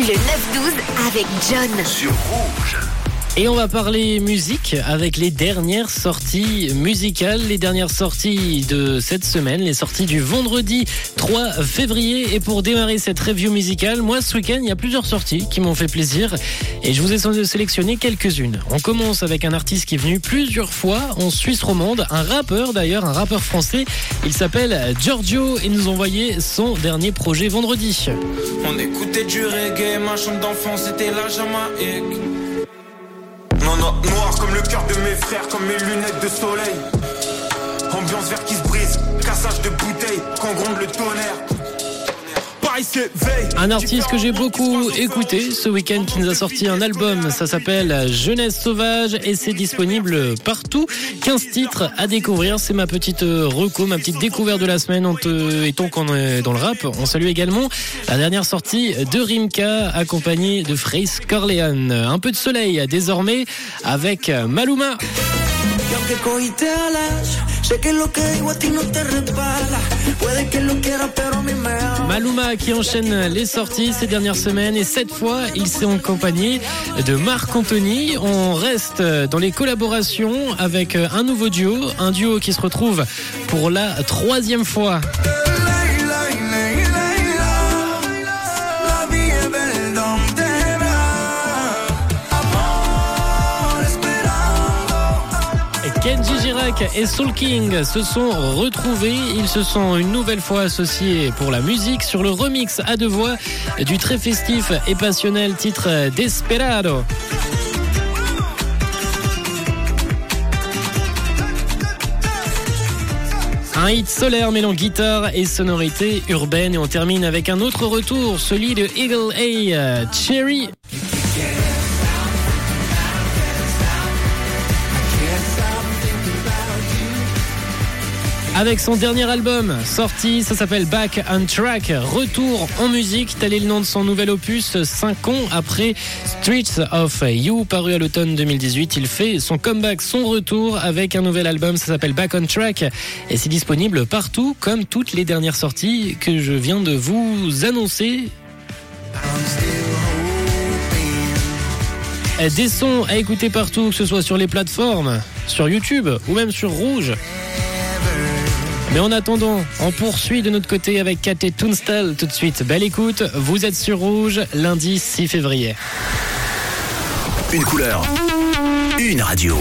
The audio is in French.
Le 9-12 avec John. Sur Rouge. Et on va parler musique avec les dernières sorties musicales, les dernières sorties de cette semaine, les sorties du vendredi 3 février. Et pour démarrer cette review musicale, moi ce week-end, il y a plusieurs sorties qui m'ont fait plaisir et je vous ai sélectionné quelques-unes. On commence avec un artiste qui est venu plusieurs fois en Suisse romande, un rappeur d'ailleurs, un rappeur français. Il s'appelle Giorgio et nous envoyait son dernier projet vendredi. On écoutait du reggae, ma chambre d'enfance c'était la Jamaïque. Noir comme le cœur de mes frères, comme mes lunettes de soleil. Ambiance vert qui se brise, cassage de bouteilles, quand gronde le tonnerre. Un artiste que j'ai beaucoup écouté ce week-end qui nous a sorti un album, ça s'appelle Jeunesse sauvage et c'est disponible partout. 15 titres à découvrir, c'est ma petite euh, reco, ma petite découverte de la semaine et tant qu'on est dans le rap. On salue également la dernière sortie de Rimka accompagnée de Freys Corleone. Un peu de soleil désormais avec Maluma. Maluma qui enchaîne les sorties ces dernières semaines et cette fois il s'est accompagné de Marc Anthony. On reste dans les collaborations avec un nouveau duo, un duo qui se retrouve pour la troisième fois. Kenji Girac et Soul King se sont retrouvés. Ils se sont une nouvelle fois associés pour la musique sur le remix à deux voix du très festif et passionnel titre Desperado. Un hit solaire mêlant guitare et sonorité urbaine et on termine avec un autre retour, celui de Eagle A euh, Cherry. Avec son dernier album sorti, ça s'appelle Back on Track, retour en musique, tel est le nom de son nouvel opus, 5 ans après Streets of You, paru à l'automne 2018. Il fait son comeback, son retour avec un nouvel album, ça s'appelle Back on Track et c'est disponible partout comme toutes les dernières sorties que je viens de vous annoncer. Des sons à écouter partout, que ce soit sur les plateformes, sur YouTube ou même sur Rouge. Mais en attendant, on poursuit de notre côté avec Kat et Toonstall tout de suite. Belle écoute, vous êtes sur Rouge, lundi 6 février. Une couleur. Une radio.